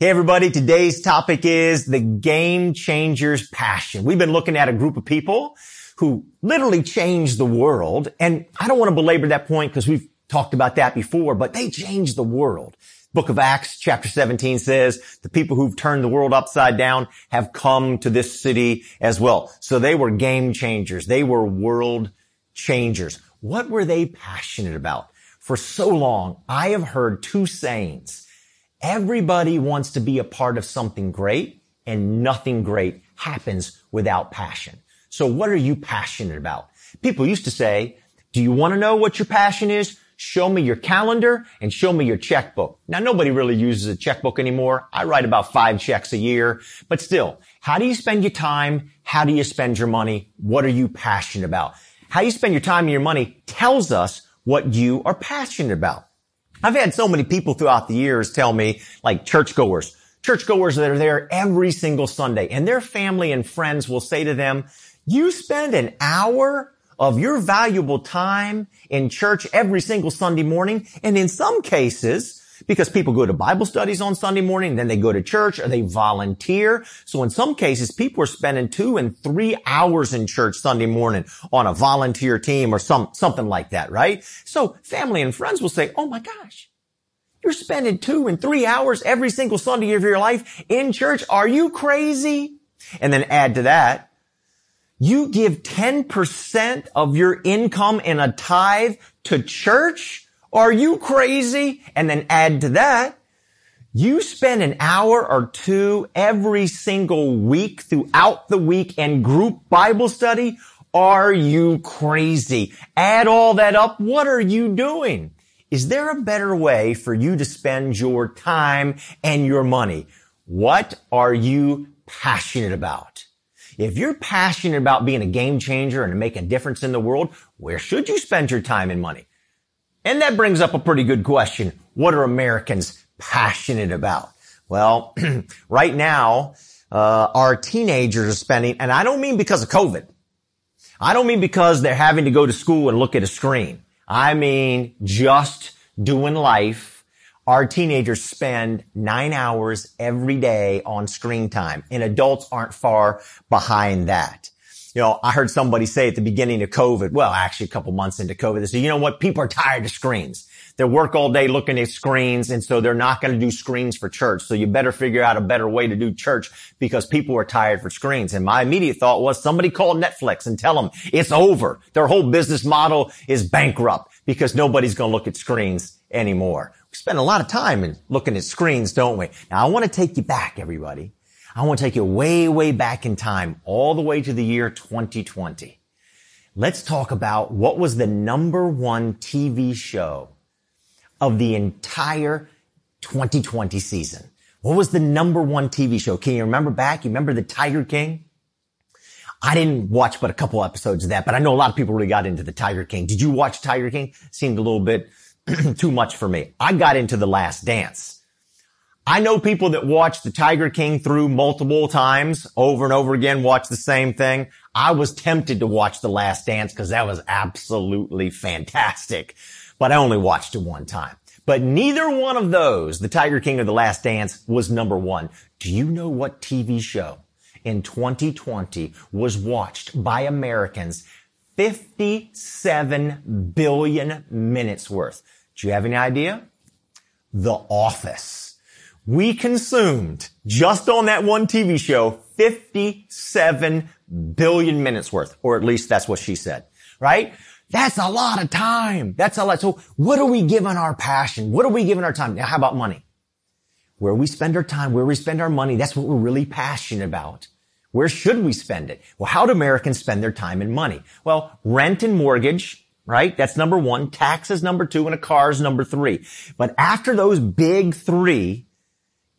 Hey everybody, today's topic is the game changers passion. We've been looking at a group of people who literally changed the world. And I don't want to belabor that point because we've talked about that before, but they changed the world. Book of Acts chapter 17 says the people who've turned the world upside down have come to this city as well. So they were game changers. They were world changers. What were they passionate about? For so long, I have heard two sayings Everybody wants to be a part of something great and nothing great happens without passion. So what are you passionate about? People used to say, do you want to know what your passion is? Show me your calendar and show me your checkbook. Now nobody really uses a checkbook anymore. I write about five checks a year, but still, how do you spend your time? How do you spend your money? What are you passionate about? How you spend your time and your money tells us what you are passionate about. I've had so many people throughout the years tell me, like churchgoers, churchgoers that are there every single Sunday and their family and friends will say to them, you spend an hour of your valuable time in church every single Sunday morning. And in some cases, because people go to Bible studies on Sunday morning, then they go to church or they volunteer. So in some cases, people are spending two and three hours in church Sunday morning on a volunteer team or some, something like that, right? So family and friends will say, Oh my gosh, you're spending two and three hours every single Sunday of your life in church. Are you crazy? And then add to that, you give 10% of your income in a tithe to church? Are you crazy? And then add to that, you spend an hour or two every single week throughout the week in group Bible study. Are you crazy? Add all that up. What are you doing? Is there a better way for you to spend your time and your money? What are you passionate about? If you're passionate about being a game changer and make a difference in the world, where should you spend your time and money? And that brings up a pretty good question. What are Americans passionate about? Well, right now, uh, our teenagers are spending, and I don't mean because of COVID. I don't mean because they're having to go to school and look at a screen. I mean just doing life. Our teenagers spend nine hours every day on screen time and adults aren't far behind that you know, I heard somebody say at the beginning of COVID, well, actually a couple months into COVID, they said, you know what? People are tired of screens. They work all day looking at screens. And so they're not going to do screens for church. So you better figure out a better way to do church because people are tired for screens. And my immediate thought was somebody call Netflix and tell them it's over. Their whole business model is bankrupt because nobody's going to look at screens anymore. We spend a lot of time in looking at screens, don't we? Now I want to take you back, everybody I want to take you way, way back in time, all the way to the year 2020. Let's talk about what was the number one TV show of the entire 2020 season. What was the number one TV show? Can you remember back? You remember the Tiger King? I didn't watch but a couple episodes of that, but I know a lot of people really got into the Tiger King. Did you watch Tiger King? Seemed a little bit too much for me. I got into The Last Dance. I know people that watch the Tiger King through multiple times over and over again, watch the same thing. I was tempted to watch The Last Dance because that was absolutely fantastic, but I only watched it one time. But neither one of those, The Tiger King or The Last Dance, was number one. Do you know what TV show in 2020 was watched by Americans 57 billion minutes worth? Do you have any idea? The Office we consumed just on that one TV show 57 billion minutes worth, or at least that's what she said, right? That's a lot of time. That's a lot. So what are we giving our passion? What are we giving our time? Now, how about money? Where we spend our time, where we spend our money, that's what we're really passionate about. Where should we spend it? Well, how do Americans spend their time and money? Well, rent and mortgage, right? That's number one. Taxes number two and a car is number three. But after those big three,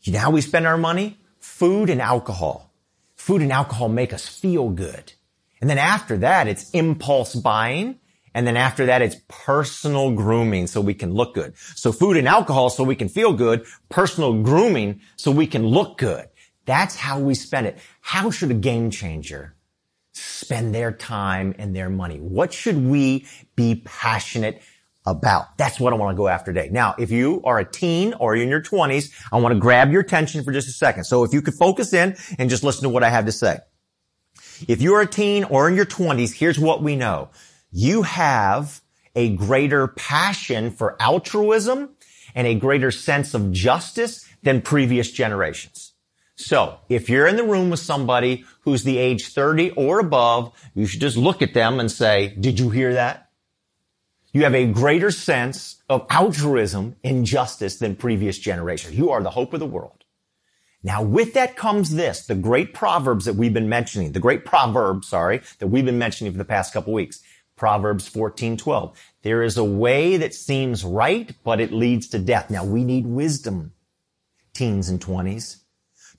you know how we spend our money? Food and alcohol. Food and alcohol make us feel good. And then after that, it's impulse buying. And then after that, it's personal grooming so we can look good. So food and alcohol so we can feel good. Personal grooming so we can look good. That's how we spend it. How should a game changer spend their time and their money? What should we be passionate about. That's what I want to go after today. Now, if you are a teen or you're in your 20s, I want to grab your attention for just a second. So if you could focus in and just listen to what I have to say. If you're a teen or in your 20s, here's what we know. You have a greater passion for altruism and a greater sense of justice than previous generations. So if you're in the room with somebody who's the age 30 or above, you should just look at them and say, did you hear that? You have a greater sense of altruism and justice than previous generations. You are the hope of the world. Now with that comes this, the great proverbs that we've been mentioning, the great proverb, sorry, that we've been mentioning for the past couple weeks. Proverbs 14, 12. There is a way that seems right, but it leads to death. Now we need wisdom, teens and twenties,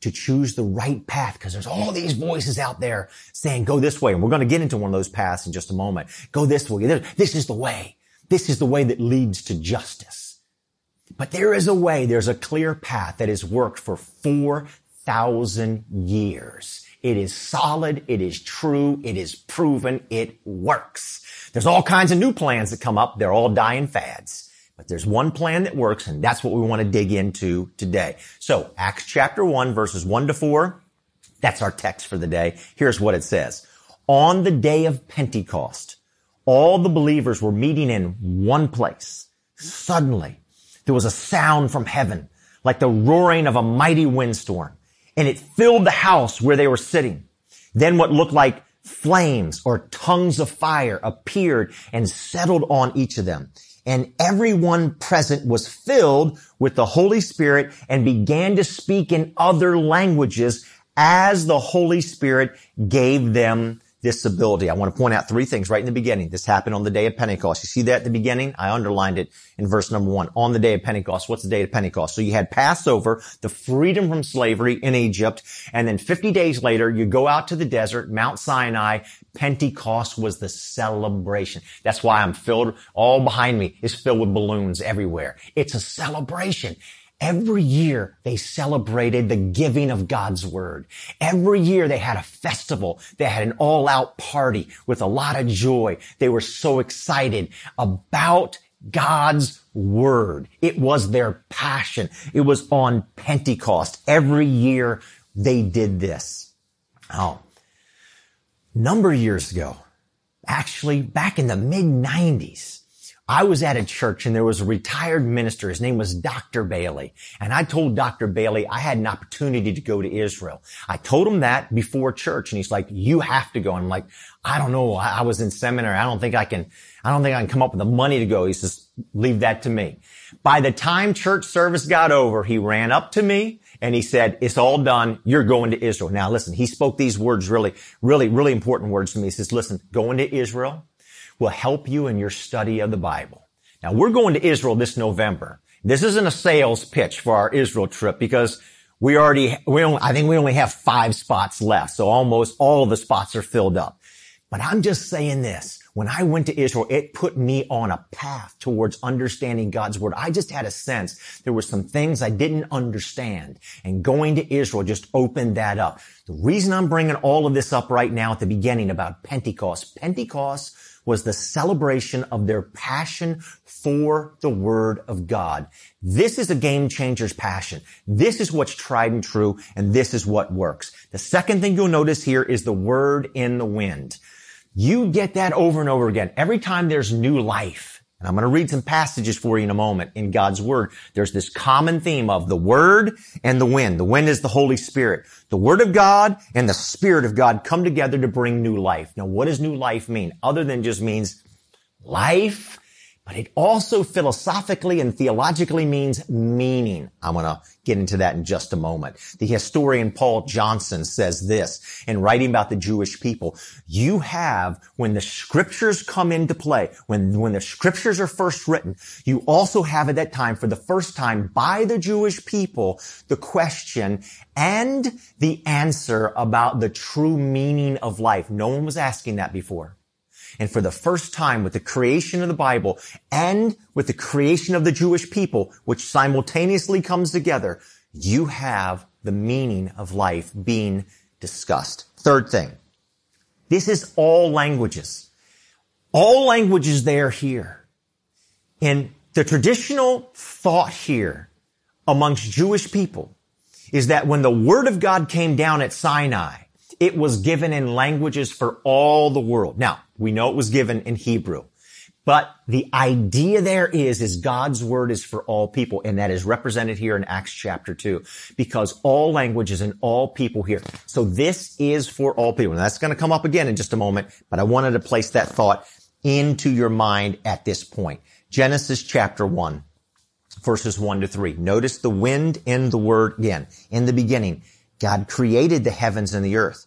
to choose the right path because there's all these voices out there saying, go this way. And we're going to get into one of those paths in just a moment. Go this way. This is the way. This is the way that leads to justice. But there is a way. There's a clear path that has worked for 4,000 years. It is solid. It is true. It is proven. It works. There's all kinds of new plans that come up. They're all dying fads. But there's one plan that works, and that's what we want to dig into today. So, Acts chapter 1, verses 1 to 4, that's our text for the day. Here's what it says. On the day of Pentecost, all the believers were meeting in one place. Suddenly, there was a sound from heaven, like the roaring of a mighty windstorm, and it filled the house where they were sitting. Then what looked like flames or tongues of fire appeared and settled on each of them. And everyone present was filled with the Holy Spirit and began to speak in other languages as the Holy Spirit gave them this ability. I want to point out three things right in the beginning. This happened on the day of Pentecost. You see that at the beginning? I underlined it in verse number one. On the day of Pentecost. What's the day of Pentecost? So you had Passover, the freedom from slavery in Egypt, and then 50 days later, you go out to the desert, Mount Sinai. Pentecost was the celebration. That's why I'm filled, all behind me is filled with balloons everywhere. It's a celebration. Every year they celebrated the giving of God's word. Every year they had a festival. They had an all out party with a lot of joy. They were so excited about God's word. It was their passion. It was on Pentecost. Every year they did this. Oh, number of years ago, actually back in the mid nineties, I was at a church and there was a retired minister. His name was Dr. Bailey. And I told Dr. Bailey I had an opportunity to go to Israel. I told him that before church and he's like, you have to go. And I'm like, I don't know. I, was in seminary. I don't think I can, I don't think I can come up with the money to go. He says, leave that to me. By the time church service got over, he ran up to me and he said, it's all done. You're going to Israel. Now listen, he spoke these words really, really, really important words to me. He says, listen, going to Israel will help you in your study of the Bible. Now we're going to Israel this November. This isn't a sales pitch for our Israel trip because we already, we only, I think we only have five spots left. So almost all the spots are filled up. But I'm just saying this. When I went to Israel, it put me on a path towards understanding God's word. I just had a sense there were some things I didn't understand and going to Israel just opened that up. The reason I'm bringing all of this up right now at the beginning about Pentecost, Pentecost was the celebration of their passion for the word of God. This is a game changer's passion. This is what's tried and true, and this is what works. The second thing you'll notice here is the word in the wind. You get that over and over again. Every time there's new life, and I'm going to read some passages for you in a moment in God's Word. There's this common theme of the Word and the wind. The wind is the Holy Spirit. The Word of God and the Spirit of God come together to bring new life. Now, what does new life mean? Other than just means life but it also philosophically and theologically means meaning. I'm going to get into that in just a moment. The historian Paul Johnson says this in writing about the Jewish people. You have, when the scriptures come into play, when, when the scriptures are first written, you also have at that time, for the first time by the Jewish people, the question and the answer about the true meaning of life. No one was asking that before. And for the first time with the creation of the Bible and with the creation of the Jewish people, which simultaneously comes together, you have the meaning of life being discussed. Third thing. This is all languages. All languages there here. And the traditional thought here amongst Jewish people is that when the word of God came down at Sinai, it was given in languages for all the world. Now, we know it was given in Hebrew. But the idea there is, is God's word is for all people. And that is represented here in Acts chapter two, because all languages and all people here. So this is for all people. And that's going to come up again in just a moment, but I wanted to place that thought into your mind at this point. Genesis chapter one, verses one to three. Notice the wind in the word again. In the beginning, God created the heavens and the earth.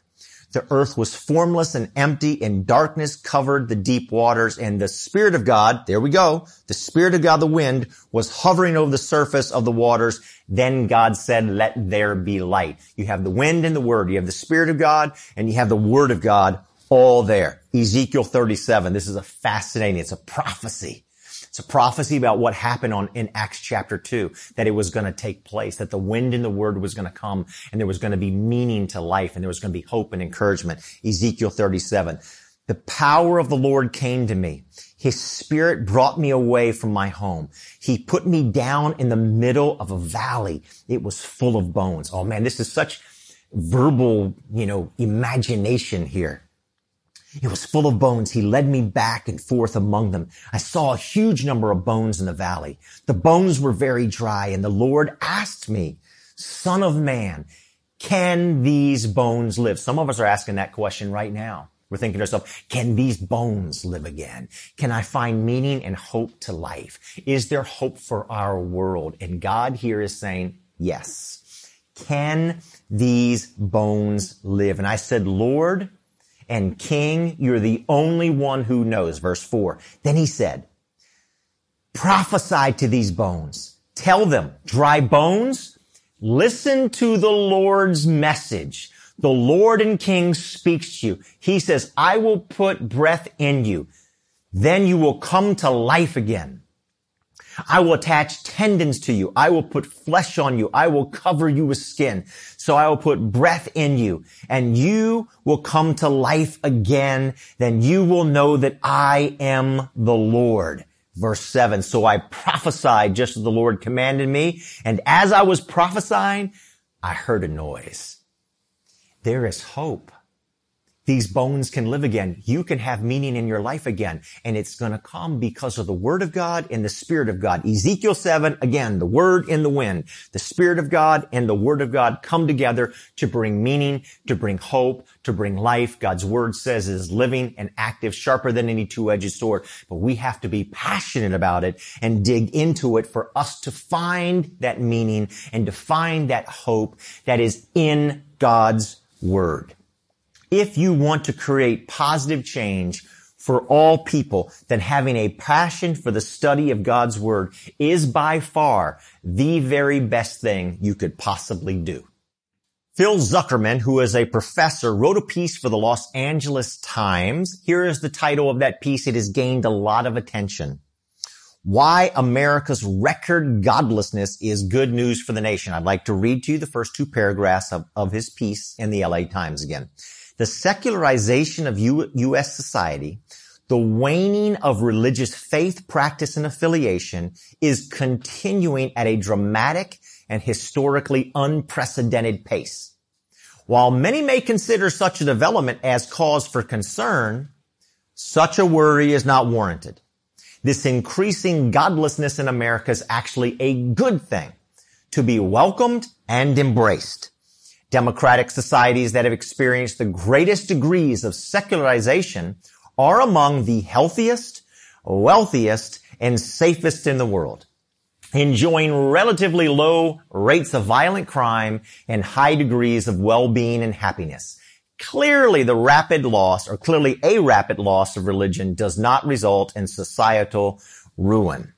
The earth was formless and empty and darkness covered the deep waters and the Spirit of God, there we go, the Spirit of God, the wind, was hovering over the surface of the waters. Then God said, let there be light. You have the wind and the word. You have the Spirit of God and you have the Word of God all there. Ezekiel 37. This is a fascinating, it's a prophecy. It's a prophecy about what happened on in Acts chapter 2, that it was going to take place, that the wind and the word was going to come and there was going to be meaning to life and there was going to be hope and encouragement. Ezekiel 37. The power of the Lord came to me. His spirit brought me away from my home. He put me down in the middle of a valley. It was full of bones. Oh man, this is such verbal, you know, imagination here. It was full of bones. He led me back and forth among them. I saw a huge number of bones in the valley. The bones were very dry and the Lord asked me, son of man, can these bones live? Some of us are asking that question right now. We're thinking to ourselves, can these bones live again? Can I find meaning and hope to life? Is there hope for our world? And God here is saying, yes. Can these bones live? And I said, Lord, and king, you're the only one who knows. Verse four. Then he said, prophesy to these bones. Tell them, dry bones, listen to the Lord's message. The Lord and King speaks to you. He says, I will put breath in you. Then you will come to life again. I will attach tendons to you. I will put flesh on you. I will cover you with skin. So I will put breath in you and you will come to life again. Then you will know that I am the Lord. Verse seven. So I prophesied just as the Lord commanded me. And as I was prophesying, I heard a noise. There is hope these bones can live again. You can have meaning in your life again. And it's going to come because of the word of God and the spirit of God. Ezekiel 7, again, the word in the wind, the spirit of God and the word of God come together to bring meaning, to bring hope, to bring life. God's word says is living and active, sharper than any two-edged sword. But we have to be passionate about it and dig into it for us to find that meaning and to find that hope that is in God's word if you want to create positive change for all people, then having a passion for the study of God's Word is by far the very best thing you could possibly do. Phil Zuckerman, who is a professor, wrote a piece for the Los Angeles Times. Here is the title of that piece. It has gained a lot of attention. Why America's record godlessness is good news for the nation. I'd like to read to you the first two paragraphs of, of his piece in the LA Times again the secularization of U- U.S. society, the waning of religious faith, practice, and affiliation is continuing at a dramatic and historically unprecedented pace. While many may consider such a development as cause for concern, such a worry is not warranted. This increasing godlessness in America is actually a good thing to be welcomed and embraced. Democratic societies that have experienced the greatest degrees of secularization are among the healthiest, wealthiest, and safest in the world, enjoying relatively low rates of violent crime and high degrees of well-being and happiness. Clearly the rapid loss, or clearly a rapid loss of religion does not result in societal ruin.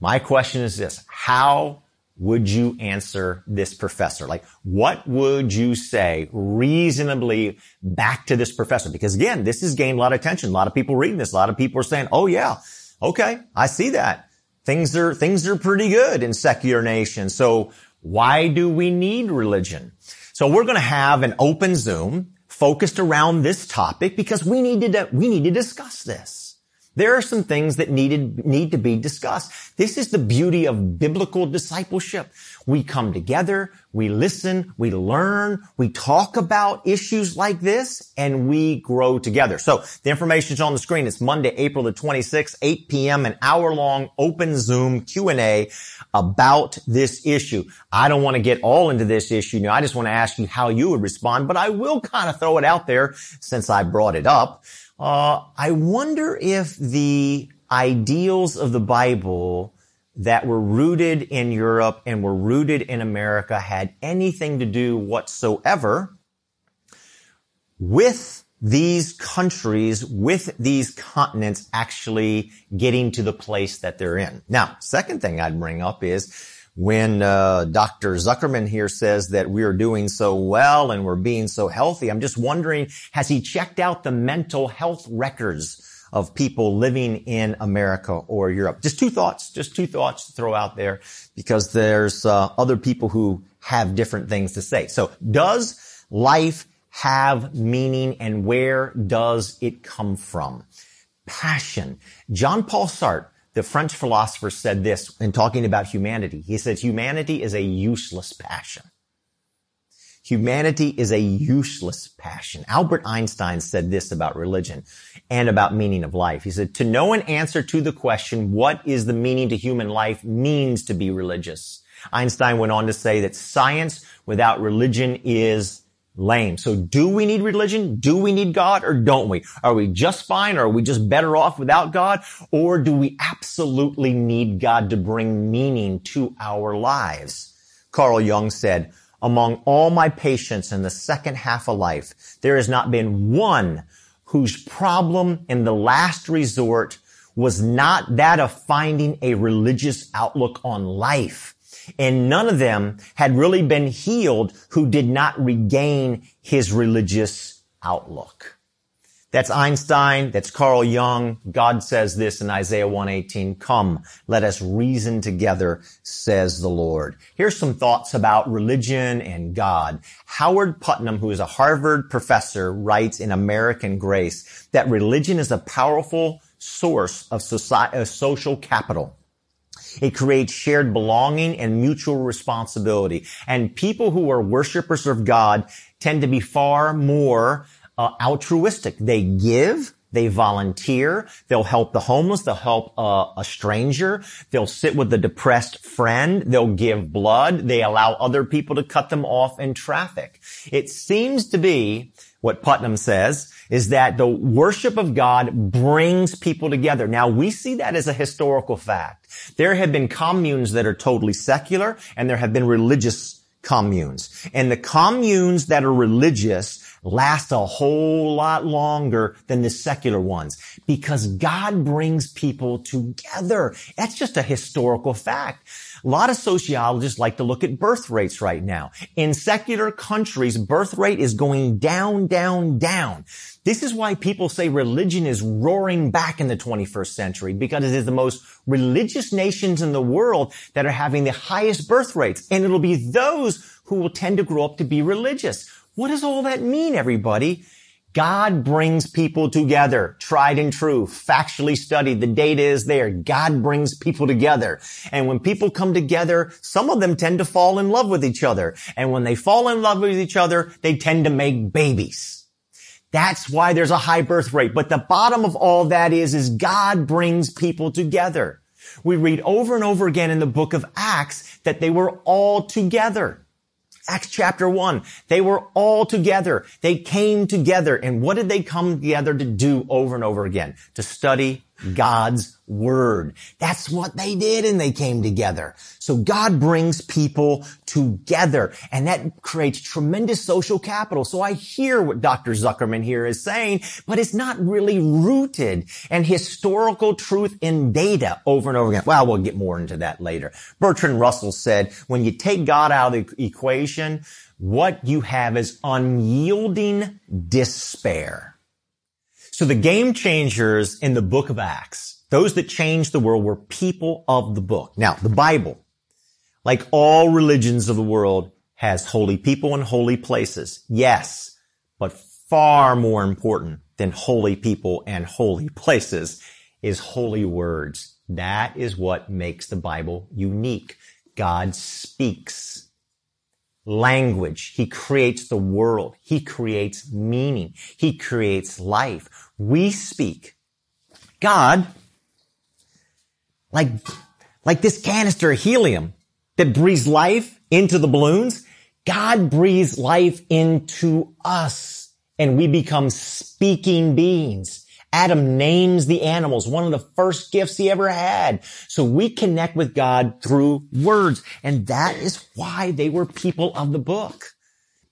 My question is this, how would you answer this professor? Like, what would you say reasonably back to this professor? Because again, this has gained a lot of attention. A lot of people reading this. A lot of people are saying, oh yeah, okay, I see that. Things are, things are pretty good in secular nations. So why do we need religion? So we're going to have an open Zoom focused around this topic because we need to, we need to discuss this. There are some things that needed, need to be discussed. This is the beauty of biblical discipleship. We come together, we listen, we learn, we talk about issues like this, and we grow together. So the information is on the screen. It's Monday, April the 26th, 8 p.m., an hour long open Zoom Q&A about this issue. I don't want to get all into this issue. Know, I just want to ask you how you would respond, but I will kind of throw it out there since I brought it up. Uh, I wonder if the ideals of the Bible that were rooted in Europe and were rooted in America had anything to do whatsoever with these countries, with these continents actually getting to the place that they're in. Now, second thing I'd bring up is when uh, Dr. Zuckerman here says that we're doing so well and we're being so healthy, I'm just wondering, has he checked out the mental health records of people living in America or Europe? Just two thoughts, just two thoughts to throw out there because there's uh, other people who have different things to say. So does life have meaning and where does it come from? Passion. John Paul Sartre the French philosopher said this in talking about humanity. He said, humanity is a useless passion. Humanity is a useless passion. Albert Einstein said this about religion and about meaning of life. He said, to know an answer to the question, what is the meaning to human life means to be religious. Einstein went on to say that science without religion is lame. So do we need religion? Do we need God or don't we? Are we just fine or are we just better off without God? Or do we absolutely need God to bring meaning to our lives? Carl Jung said, among all my patients in the second half of life, there has not been one whose problem in the last resort was not that of finding a religious outlook on life and none of them had really been healed who did not regain his religious outlook. That's Einstein. That's Carl Jung. God says this in Isaiah 118, come, let us reason together, says the Lord. Here's some thoughts about religion and God. Howard Putnam, who is a Harvard professor, writes in American Grace that religion is a powerful source of, society, of uh, social capital. It creates shared belonging and mutual responsibility. And people who are worshipers of God tend to be far more uh, altruistic. They give, they volunteer. They'll help the homeless. They'll help uh, a stranger. They'll sit with a depressed friend. They'll give blood. They allow other people to cut them off in traffic. It seems to be what Putnam says is that the worship of God brings people together. Now we see that as a historical fact. There have been communes that are totally secular and there have been religious communes. And the communes that are religious last a whole lot longer than the secular ones because God brings people together. That's just a historical fact. A lot of sociologists like to look at birth rates right now. In secular countries, birth rate is going down, down, down. This is why people say religion is roaring back in the 21st century because it is the most religious nations in the world that are having the highest birth rates. And it'll be those who will tend to grow up to be religious. What does all that mean, everybody? God brings people together, tried and true, factually studied. The data is there. God brings people together. And when people come together, some of them tend to fall in love with each other. And when they fall in love with each other, they tend to make babies. That's why there's a high birth rate. But the bottom of all that is, is God brings people together. We read over and over again in the book of Acts that they were all together. Acts chapter one. They were all together. They came together. And what did they come together to do over and over again? To study God's word. That's what they did and they came together. So God brings people together and that creates tremendous social capital. So I hear what Dr. Zuckerman here is saying, but it's not really rooted in historical truth in data over and over again. Well, we'll get more into that later. Bertrand Russell said, when you take God out of the equation, what you have is unyielding despair. So the game changers in the book of Acts, those that changed the world were people of the book. Now, the Bible, like all religions of the world, has holy people and holy places. Yes, but far more important than holy people and holy places is holy words. That is what makes the Bible unique. God speaks language. He creates the world. He creates meaning. He creates life. We speak. God, like, like this canister of helium that breathes life into the balloons, God breathes life into us and we become speaking beings. Adam names the animals, one of the first gifts he ever had. So we connect with God through words. And that is why they were people of the book.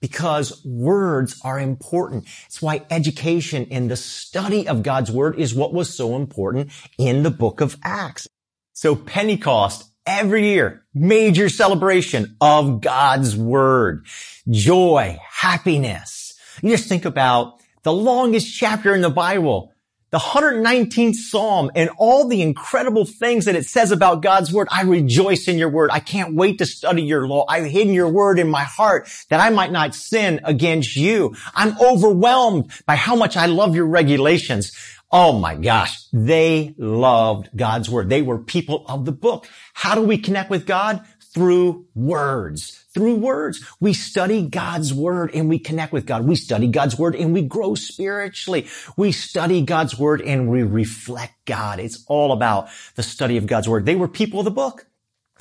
Because words are important. It's why education and the study of God's word is what was so important in the book of Acts. So Pentecost every year, major celebration of God's word, joy, happiness. You just think about the longest chapter in the Bible, the 119th Psalm and all the incredible things that it says about God's word. I rejoice in your word. I can't wait to study your law. I've hidden your word in my heart that I might not sin against you. I'm overwhelmed by how much I love your regulations. Oh my gosh. They loved God's word. They were people of the book. How do we connect with God? Through words through words. We study God's word and we connect with God. We study God's word and we grow spiritually. We study God's word and we reflect God. It's all about the study of God's word. They were people of the book.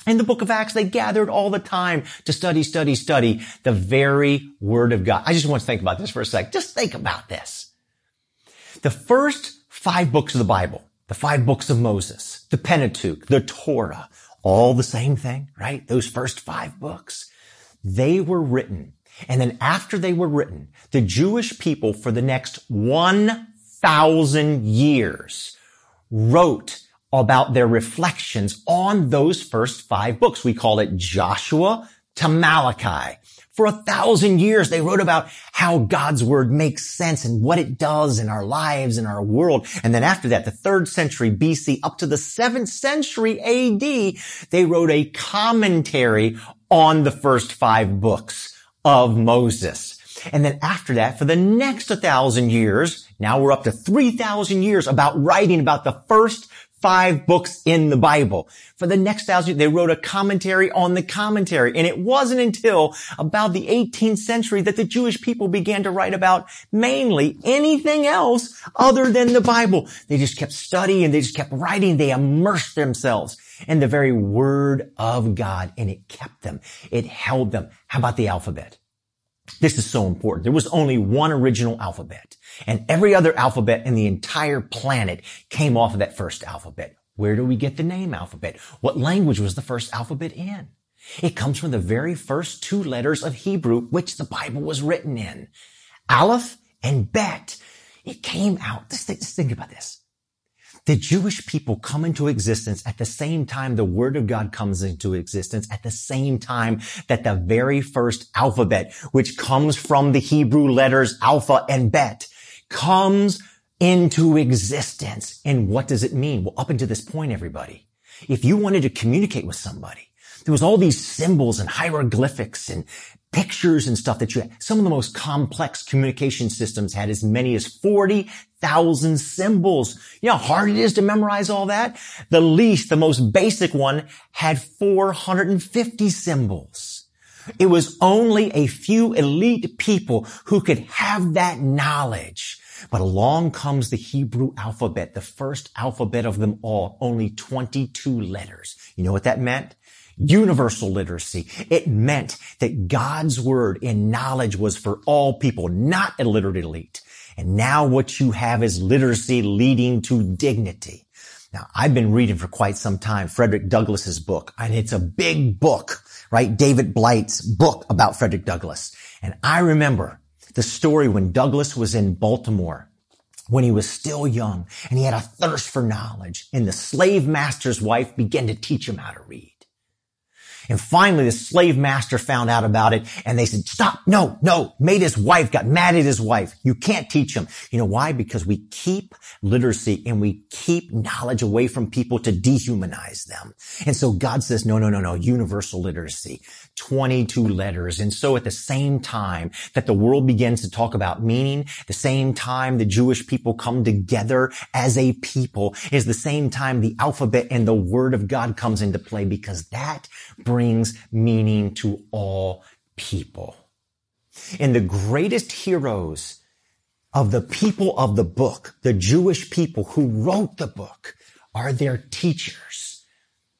In the book of Acts, they gathered all the time to study, study, study the very word of God. I just want to think about this for a sec. Just think about this. The first five books of the Bible, the five books of Moses, the Pentateuch, the Torah, all the same thing, right? Those first five books. They were written. And then after they were written, the Jewish people for the next 1,000 years wrote about their reflections on those first five books. We call it Joshua to Malachi. For a thousand years, they wrote about how God's word makes sense and what it does in our lives and our world. And then after that, the third century BC up to the seventh century AD, they wrote a commentary on the first five books of Moses. And then after that, for the next 1,000 years, now we're up to 3,000 years about writing about the first five books in the Bible. For the next thousand, they wrote a commentary on the commentary. And it wasn't until about the 18th century that the Jewish people began to write about mainly anything else other than the Bible. They just kept studying, they just kept writing, they immersed themselves in the very word of God and it kept them. It held them. How about the alphabet? This is so important. There was only one original alphabet and every other alphabet in the entire planet came off of that first alphabet. Where do we get the name alphabet? What language was the first alphabet in? It comes from the very first two letters of Hebrew, which the Bible was written in. Aleph and Bet. It came out. Just think, just think about this. The Jewish people come into existence at the same time the Word of God comes into existence, at the same time that the very first alphabet, which comes from the Hebrew letters Alpha and Bet, comes into existence. And what does it mean? Well, up until this point, everybody, if you wanted to communicate with somebody, there was all these symbols and hieroglyphics and pictures and stuff that you had. Some of the most complex communication systems had as many as 40,000 symbols. You know how hard it is to memorize all that? The least, the most basic one had 450 symbols. It was only a few elite people who could have that knowledge. But along comes the Hebrew alphabet, the first alphabet of them all, only 22 letters. You know what that meant? Universal literacy. It meant that God's word and knowledge was for all people, not a literate elite. And now what you have is literacy leading to dignity. Now, I've been reading for quite some time Frederick Douglass's book, and it's a big book, right? David Blight's book about Frederick Douglass. And I remember the story when Douglass was in Baltimore when he was still young and he had a thirst for knowledge and the slave master's wife began to teach him how to read. And finally, the slave master found out about it and they said, stop, no, no, made his wife, got mad at his wife. You can't teach him. You know why? Because we keep literacy and we keep knowledge away from people to dehumanize them. And so God says, no, no, no, no, universal literacy, 22 letters. And so at the same time that the world begins to talk about meaning, the same time the Jewish people come together as a people is the same time the alphabet and the word of God comes into play because that brings meaning to all people. And the greatest heroes of the people of the book, the Jewish people who wrote the book, are their teachers.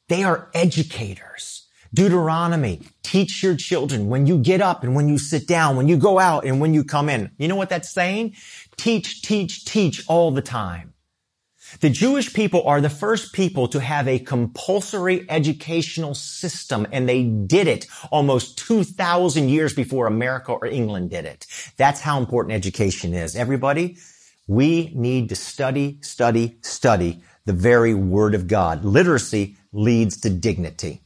They are educators. Deuteronomy, teach your children when you get up and when you sit down, when you go out and when you come in. You know what that's saying? Teach, teach, teach all the time. The Jewish people are the first people to have a compulsory educational system and they did it almost 2000 years before America or England did it. That's how important education is. Everybody, we need to study, study, study the very word of God. Literacy leads to dignity.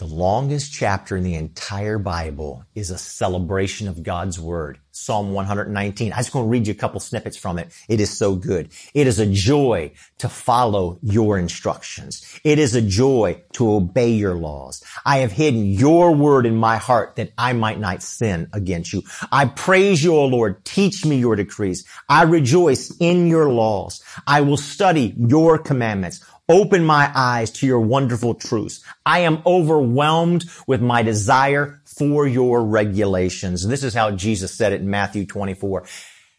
The longest chapter in the entire Bible is a celebration of God's Word. Psalm 119. I just going to read you a couple snippets from it. It is so good. It is a joy to follow your instructions. It is a joy to obey your laws. I have hidden your word in my heart that I might not sin against you. I praise you, O Lord. Teach me your decrees. I rejoice in your laws. I will study your commandments. Open my eyes to your wonderful truths. I am overwhelmed with my desire for your regulations. This is how Jesus said it in Matthew 24.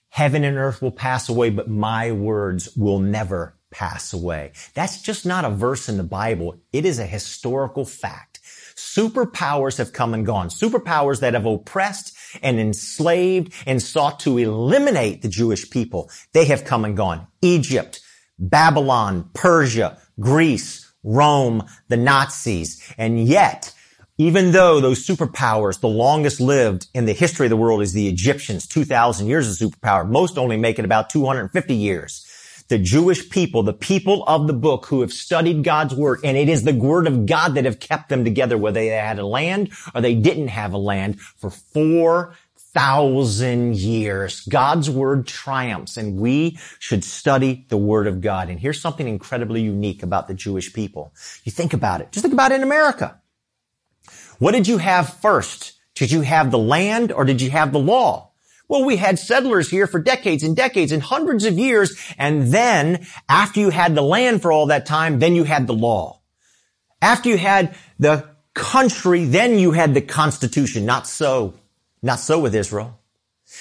Heaven and earth will pass away, but my words will never pass away. That's just not a verse in the Bible. It is a historical fact. Superpowers have come and gone. Superpowers that have oppressed and enslaved and sought to eliminate the Jewish people. They have come and gone. Egypt, Babylon, Persia, Greece, Rome, the Nazis. And yet, even though those superpowers, the longest lived in the history of the world is the Egyptians, 2000 years of superpower, most only make it about 250 years. The Jewish people, the people of the book who have studied God's word, and it is the word of God that have kept them together, whether they had a land or they didn't have a land for four thousand years. God's word triumphs and we should study the word of God. And here's something incredibly unique about the Jewish people. You think about it. Just think about it in America. What did you have first? Did you have the land or did you have the law? Well, we had settlers here for decades and decades and hundreds of years. And then after you had the land for all that time, then you had the law. After you had the country, then you had the constitution. Not so. Not so with Israel.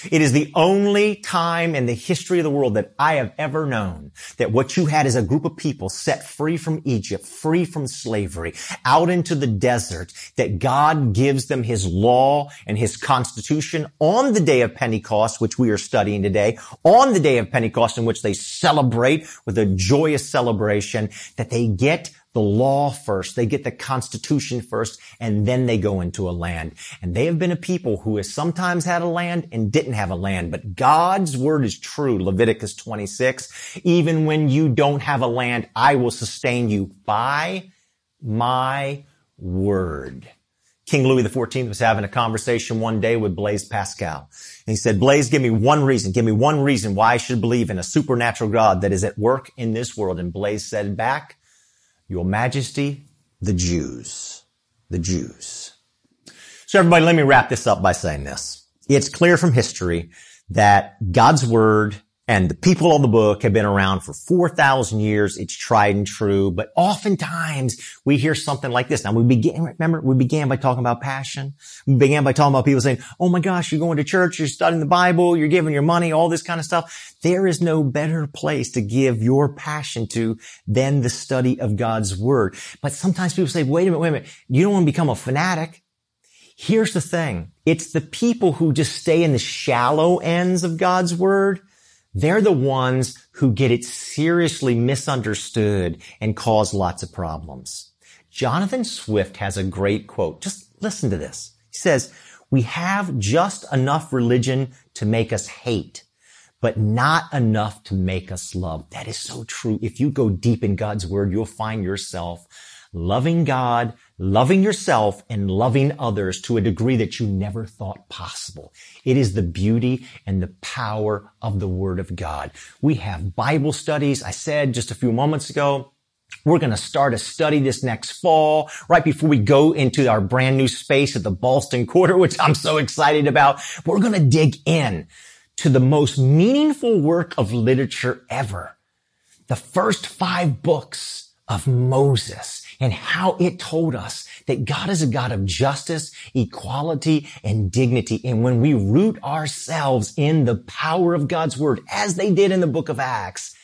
It is the only time in the history of the world that I have ever known that what you had is a group of people set free from Egypt, free from slavery, out into the desert, that God gives them his law and his constitution on the day of Pentecost, which we are studying today, on the day of Pentecost in which they celebrate with a joyous celebration that they get the law first. They get the constitution first and then they go into a land. And they have been a people who has sometimes had a land and didn't have a land. But God's word is true. Leviticus 26. Even when you don't have a land, I will sustain you by my word. King Louis XIV was having a conversation one day with Blaise Pascal. And he said, Blaise, give me one reason. Give me one reason why I should believe in a supernatural God that is at work in this world. And Blaise said back, your Majesty, the Jews. The Jews. So everybody, let me wrap this up by saying this. It's clear from history that God's Word and the people of the book have been around for 4,000 years. It's tried and true, but oftentimes we hear something like this. Now we began, remember, we began by talking about passion. We began by talking about people saying, Oh my gosh, you're going to church, you're studying the Bible, you're giving your money, all this kind of stuff. There is no better place to give your passion to than the study of God's word. But sometimes people say, wait a minute, wait a minute. You don't want to become a fanatic. Here's the thing. It's the people who just stay in the shallow ends of God's word they're the ones who get it seriously misunderstood and cause lots of problems. Jonathan Swift has a great quote. Just listen to this. He says, we have just enough religion to make us hate, but not enough to make us love. That is so true. If you go deep in God's word, you'll find yourself loving God, loving yourself and loving others to a degree that you never thought possible. It is the beauty and the power of the Word of God. We have Bible studies. I said just a few moments ago, we're going to start a study this next fall, right before we go into our brand new space at the Boston Quarter, which I'm so excited about. We're going to dig in to the most meaningful work of literature ever. The first five books of Moses and how it told us that God is a God of justice, equality, and dignity. And when we root ourselves in the power of God's word, as they did in the book of Acts,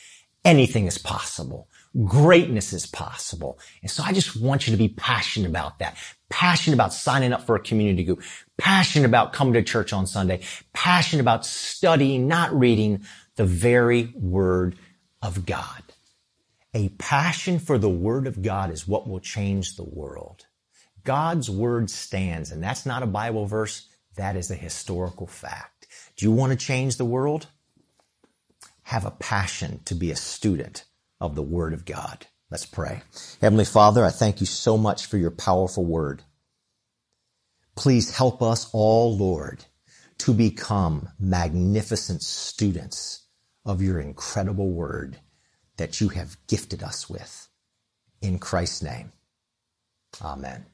anything is possible. Greatness is possible. And so I just want you to be passionate about that. Passionate about signing up for a community group. Passionate about coming to church on Sunday. Passionate about studying, not reading the very word of God. A passion for the word of God is what will change the world. God's word stands, and that's not a Bible verse. That is a historical fact. Do you want to change the world? Have a passion to be a student of the Word of God. Let's pray. Heavenly Father, I thank you so much for your powerful Word. Please help us all, Lord, to become magnificent students of your incredible Word that you have gifted us with. In Christ's name, amen.